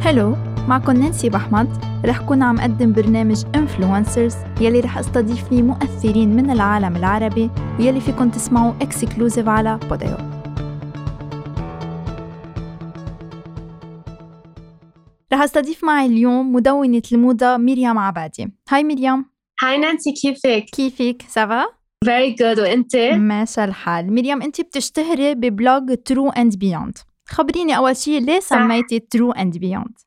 Hello معكم نانسي بحمد. رح كون عم قدم برنامج Influencers يلي رح أستضيف فيه مؤثرين من العالم العربي ويلي فيكم تسمعوا exclusive على Podeo رح أستضيف معي اليوم مدونة الموضة مريم عبادي. Hi مريم. Hi نانسي كيفك؟ كيفك؟ Ça va؟ Very good وأنت؟ ماشي الحال. مريم أنت بتشتهري ب blog True and Beyond خبريني أول شيء ليه سميتي True and Beyond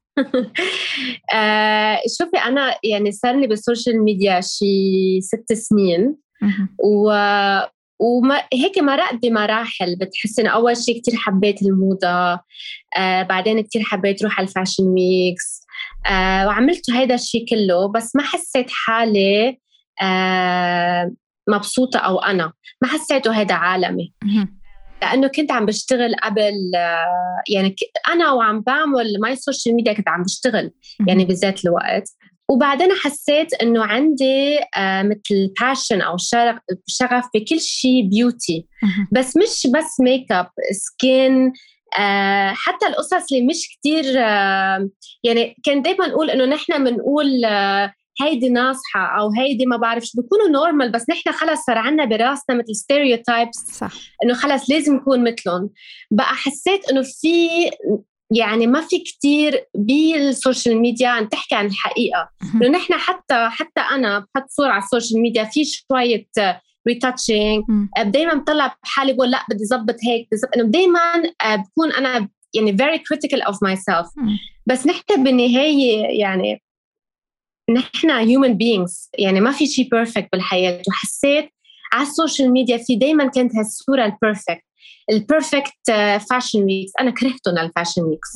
شوفي أنا يعني صار لي بال social media شي ست سنين و وما هيك مرقت بمراحل. بتحسي إنه أول شيء كثير حبيت الموضة آه بعدين كثير حبيت روح على ال fashion weeks. آه وعملت هذا الشيء كله بس ما حسيت حالي آه مبسوطة أو أنا. ما حسيته هذا عالمي. لأنه كنت عم بشتغل قبل آه، يعني أنا وعم بعمل my social media كنت عم بشتغل يعني بذات الوقت. وبعدين حسيت إنه عندي آه مثل passion أو شغف بكل شيء beauty بس مش بس makeup skin آه حتى القصص اللي مش كتير آه يعني كان دايما نقول إنه نحن بنقول آه هيدي ناصحة أو هيدي ما بعرف شو بيكونوا normal بس نحن خلص صار عنا براسنا مثل stereotypes صح. إنه خلص لازم نكون مثلهم. بقى حسيت إنه في يعني ما في كتير بال social media عم تحكي عن الحقيقة. إنه نحن حتى حتى أنا بحط صورة على ال social media في شوية retouching دائما بطلع بحالي بقول لا بدي ظبط هيك إنه دائما آه، بكون أنا يعني very critical of myself. بس نحن بالنهاية يعني نحن human beings يعني ما في شيء perfect بالحياة. وحسيت على ال social media في دائما كانت هالصورة ال perfect ال perfect fashion weeks أنا كرهتهم ال fashion weeks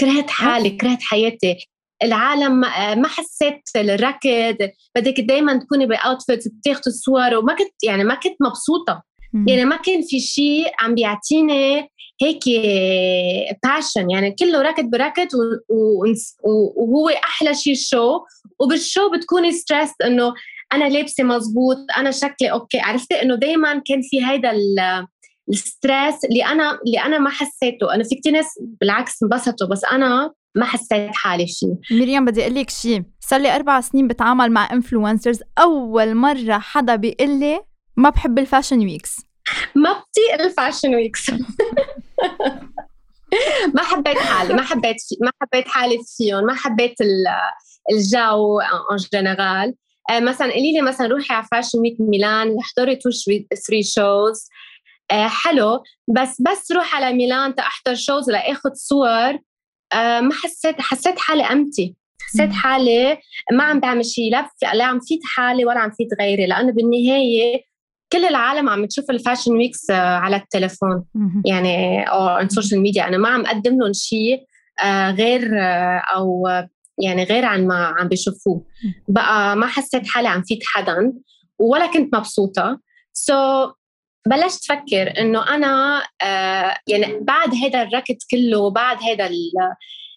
كرهت حالي كرهت حياتي. العالم ما حسيت الركض بدك دائما تكوني ب outfit بتاخذي صور. وما كنت يعني ما كنت مبسوطة. يعني ما كان في شيء عم بيعطيني هيك passion يعني كله ركض بركض وهو أحلى شيء ال show وبال show بتكوني stress إنه أنا لابسة مزبوط أنا شكلي okay. عرفتي؟ إنه دائما كان في هيدا ال stress اللي أنا اللي أنا ما حسيته. أنا في كثير ناس بالعكس انبسطوا بس أنا ما حسيت حالي فيه. مريم بدي أقول لك شيء صار لي أربع سنين بتعامل مع influencers أول مرة حدا بيقول لي ما بحب ال fashion weeks ما بطيق ال fashion weeks ما حبيت حالي ما حبيت ما حبيت حالي فيهم ما حبيت الجو in general آه، مثلا قولي لي مثلا روحي على fashion week ميلان احضري two three shows حلو. بس بس روح على ميلان تحضر shows لآخذ صور. آه، ما حسيت حسيت حالي empty. حسيت حالي ما عم بعمل شيء لا لا عم فيد حالي ولا عم فيد غيري لأنه بالنهاية كل العالم عم تشوف ال fashion weeks آه، على التليفون. يعني أو ال social media أنا ما عم أقدم لهم شيء آه، غير أو يعني غير عن ما عم بيشوفوه. بقى ما حسيت حالي عم فيد حدا ولا كنت مبسوطة. so so بلشت فكر إنه أنا آه يعني بعد هذا الركض كله وبعد هذا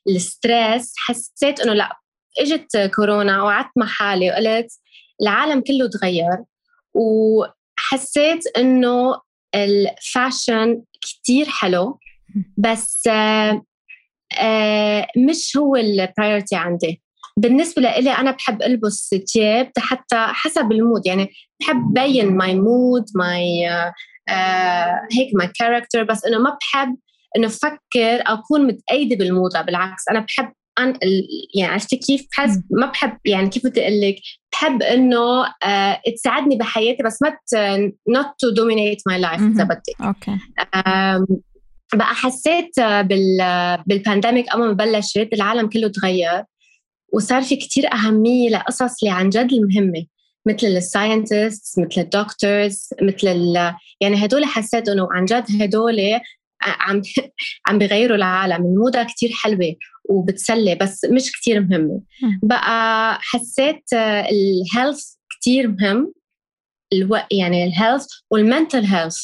ال stress حسيت إنه لأ إجت كورونا وقعدت مع حالي وقلت العالم كله تغير. وحسيت إنه ال fashion كتير حلو بس آه آه مش هو ال priority عندي. بالنسبة لإلي أنا بحب ألبس ثياب حتى حسب ال mood يعني بحب بين my mood my هيك my character بس إنه ما بحب إنه أفكر أكون متقيدة بالموضة بالعكس أنا بحب أن يعني عرفتي كيف بحس ما بحب يعني كيف بدي أقول لك بحب إنه uh, تساعدني بحياتي بس ما not to dominate my life إذا بدك. أوكي. بقى حسيت بال بال pandemic اول ما بلشت العالم كله تغير وصار في كتير أهمية لقصص اللي عن جد المهمة مثل ال scientists مثل ال doctors مثل ال... يعني هدول حسيت إنه عن جد هدول عم عم بيغيروا العالم الموضة كتير حلوة وبتسلي بس مش كتير مهمة. بقى حسيت ال health كتير مهم ألو... يعني ال health وال mental health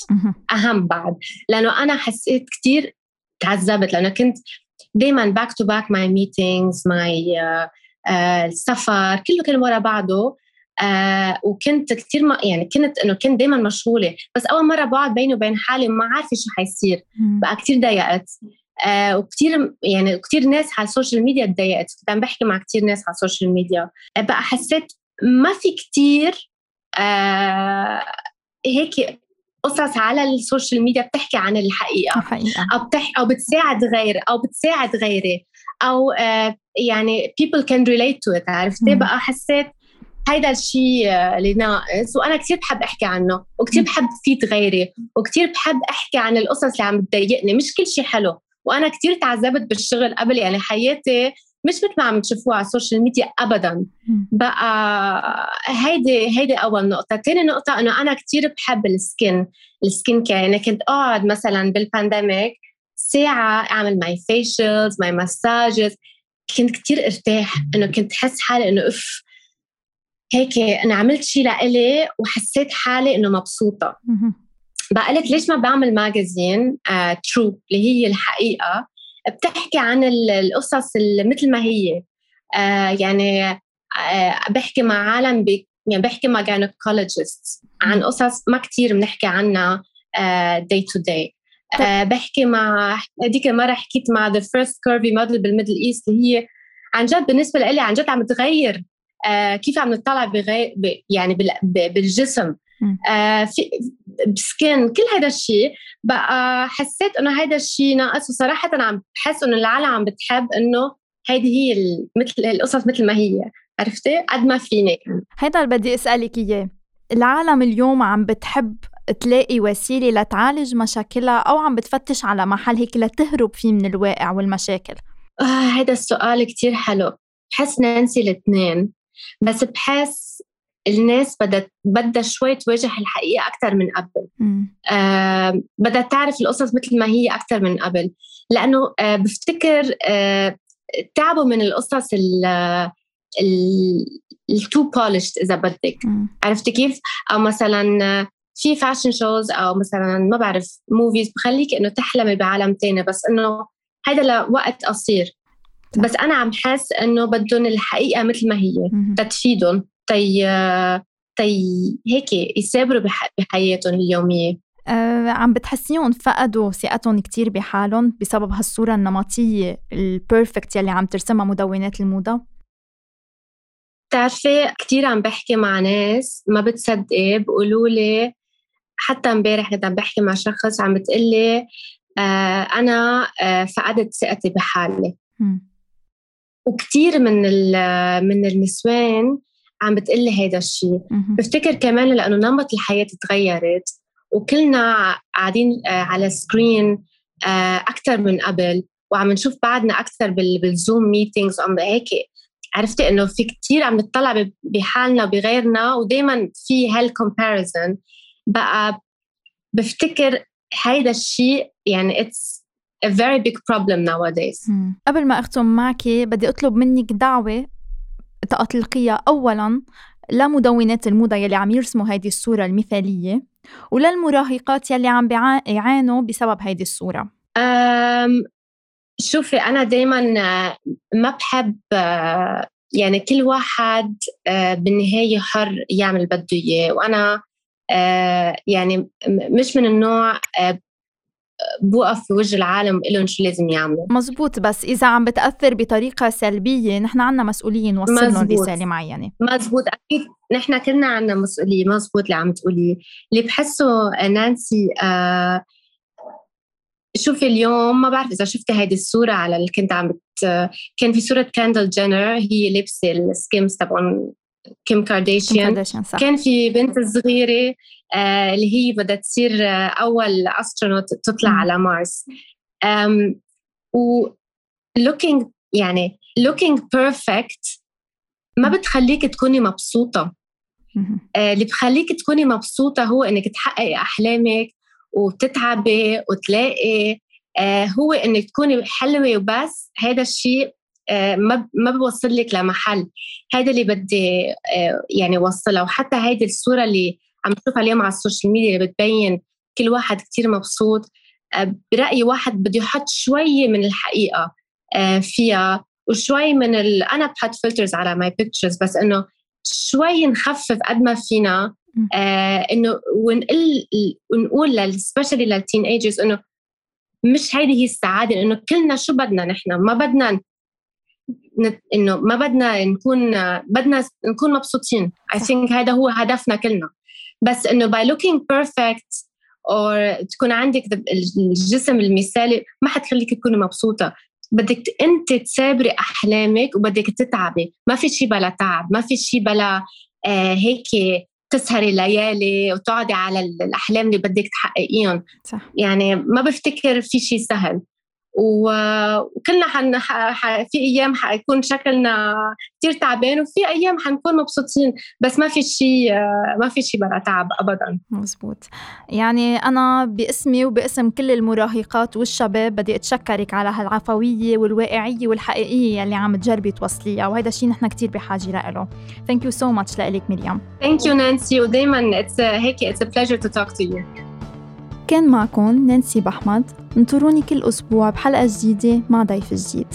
أهم بعد. لأنه أنا حسيت كتير تعذبت لأنه كنت دائما back to back my meetings my السفر كله كان ورا بعضه. آه وكنت كثير ما يعني كنت إنه كنت دائما مشغولة. بس أول مرة بقعد بيني وبين حالي ما عارفة شو حيصير. بقى كثير ضايقت. آه وكثير يعني كثير ناس على ال social media تضايقت كنت عم بحكي مع كثير ناس على ال social media. آه بقى حسيت ما في كثير آه هيك قصص على ال social media بتحكي عن الحقيقة. الحقيقة. أو بتحكي أو بتساعد غير أو بتساعد غيري. أو آه يعني people can relate to it عرفتي؟ بقى حسيت هيدا الشيء اللي ناقص وأنا كثير بحب أحكي عنه وكثير بحب فيد غيري وكثير بحب أحكي عن القصص اللي عم تضايقني مش كل شيء حلو. وأنا كثير تعذبت بالشغل قبل يعني حياتي مش مثل ما عم تشوفوها على ال social media ابدا. بقى هيدي هيدي أول نقطة. ثاني نقطة إنه أنا كثير بحب ال skin ال skin care. يعني كنت أقعد مثلا بال pandemic ساعة أعمل my facials my massages كنت كثير أرتاح إنه كنت حس حالي إنه oof هيك أنا عملت شيء لإلي وحسيت حالي إنه مبسوطة. بقى قلت ليش ما بعمل magazine true uh, اللي هي الحقيقة. بتحكي عن القصص مثل ما هي. uh, يعني uh, بحكي مع عالم بي يعني بحكي مع gynecologist عن قصص ما كثير بنحكي عنها day to day بحكي مع هذيك المره حكيت مع the first curvy model بال Middle East اللي هي عن جد بالنسبة لي عن جد عم تغير. آه كيف عم نطلع بغير يعني بالجسم. آه في ب skin كل هذا الشيء بقى حسيت إنه هذا الشيء ناقص وصراحة عم بحس إنه العالم عم بتحب إنه هيدي هي مثل القصص مثل ما هي. عرفتي؟ قد ما فيني. هيدا اللي بدي أسألك إياه. العالم اليوم عم بتحب تلاقي وسيلة لتعالج مشاكلها أو عم بتفتش على محل هيك لتهرب فيه من الواقع والمشاكل؟ آه هذا السؤال كتير حلو. بحس نانسي الاثنين بس بحس الناس بدها بدها شوي تواجه الحقيقة أكثر من قبل. آه بدها تعرف القصص مثل ما هي أكثر من قبل. لأنه آه بفتكر آه تعبوا من القصص التو بولشت إذا بدك. عرفتي كيف؟ أو مثلا في فاشن شوز أو مثلا ما بعرف موفيز بخليك إنه تحلمي بعالم تاني بس إنه هذا لوقت قصير. بس أنا عم حاس إنه بدهم الحقيقة مثل ما هي تتفيدهم تي تي هيك يثابروا بحياتهم اليومية. آه عم بتحسيهم فقدوا ثقتهم كتير بحالهم بسبب هالصورة النمطية البيرفكت يلي عم ترسمها مدونات الموضة؟ بتعرفي كثير عم بحكي مع ناس ما بتصدقي بيقولوا لي حتى امبارح كنت عم بحكي مع شخص عم بتقلي آه أنا آه فقدت ثقتي بحالي. وكثير من من النسوان عم بتقلي هيدا الشيء بفتكر كمان لأنه نمط الحياة تغيرت وكلنا قاعدين آه، على سكرين آه، أكثر من قبل وعم نشوف بعدنا أكثر بال Zoom meetings عم هيك عرفتي إنه في كثير عم نطلع بحالنا وبغيرنا ودائما في هال comparison بقى بفتكر هيدا الشيء يعني it's a very big problem nowadays. قبل ما أختم معك بدي أطلب منك دعوة تطلقيها اولا لمدونات الموضة يلي عم يرسموا هيدي الصورة المثالية وللمراهقات يلي عم بيعانوا بسبب هيدي الصورة؟ أم شوفي أنا دايما ما بحب يعني كل واحد بالنهاية حر يعمل بده إياه وأنا يعني مش من النوع بوقف في وجه العالم لهم شو لازم يعملوا. مزبوط بس إذا عم بتأثر بطريقة سلبية نحن عنا مسؤولية نوصل لهم رسالة معينة. مزبوط. أكيد نحن كلنا عنا مسؤولية. مزبوط اللي عم تقوليه. اللي بحسه نانسي آه شوفي اليوم ما بعرف إذا شفتي هيدي الصورة على اللي كنت عم بت... كان في صورة Kendall Jenner هي لابسة ال Skims تبعون Kim Kardashian كان في بنت صغيرة آه اللي هي بدها تصير آه أول astronaut تطلع م. على مارس و looking يعني looking perfect ما بتخليك تكوني مبسوطة. آه اللي بخليك تكوني مبسوطة هو إنك تحققي أحلامك وتتعبي وتلاقي آه هو إنك تكوني حلوة وبس. هذا الشيء ما ما بوصل لك لمحل. هذا اللي بدي آه، يعني وصله وحتى هيدي الصورة اللي عم نشوفها اليوم على السوشيال ميديا اللي بتبين كل واحد كتير مبسوط آه، برايي واحد بده يحط شوية من الحقيقة فيها. وشوي من ال... أنا بحط filters على my pictures بس إنه شوي نخفف قد ما فينا آه إنه ونقول ونقول specially لل teenagers إنه مش هيدي هي السعادة لأنه كلنا شو بدنا نحن؟ ما بدنا إنه ما بدنا نكون بدنا نكون مبسوطين. I think هذا هو هدفنا كلنا. بس إنه by looking perfect أو تكون عندك الجسم المثالي ما حتخليك تكوني مبسوطة. بدك أنت تثابري أحلامك وبدك تتعبي. ما في شيء بلا تعب ما في شيء بلا آه هيك تسهري ليالي وتقعدي على الأحلام اللي بدك تحققيهم. صح. يعني ما بفتكر في شيء سهل. وكلنا حن ح... في أيام حيكون شكلنا كثير تعبان وفي أيام حنكون مبسوطين بس ما في شيء ما في شيء بلا تعب ابدا. مزبوط يعني أنا باسمي وباسم كل المراهقات والشباب بدي أتشكرك على هالعفوية والواقعية والحقيقية اللي عم تجربي توصليها وهذا الشيء نحن كثير بحاجة له. thank you so much لك مريم thank you نانسي ودائما هيك it's a pleasure to talk to you كان معكم نانسي بحمد. انطروني كل أسبوع بحلقة جديدة مع ضيف جديد.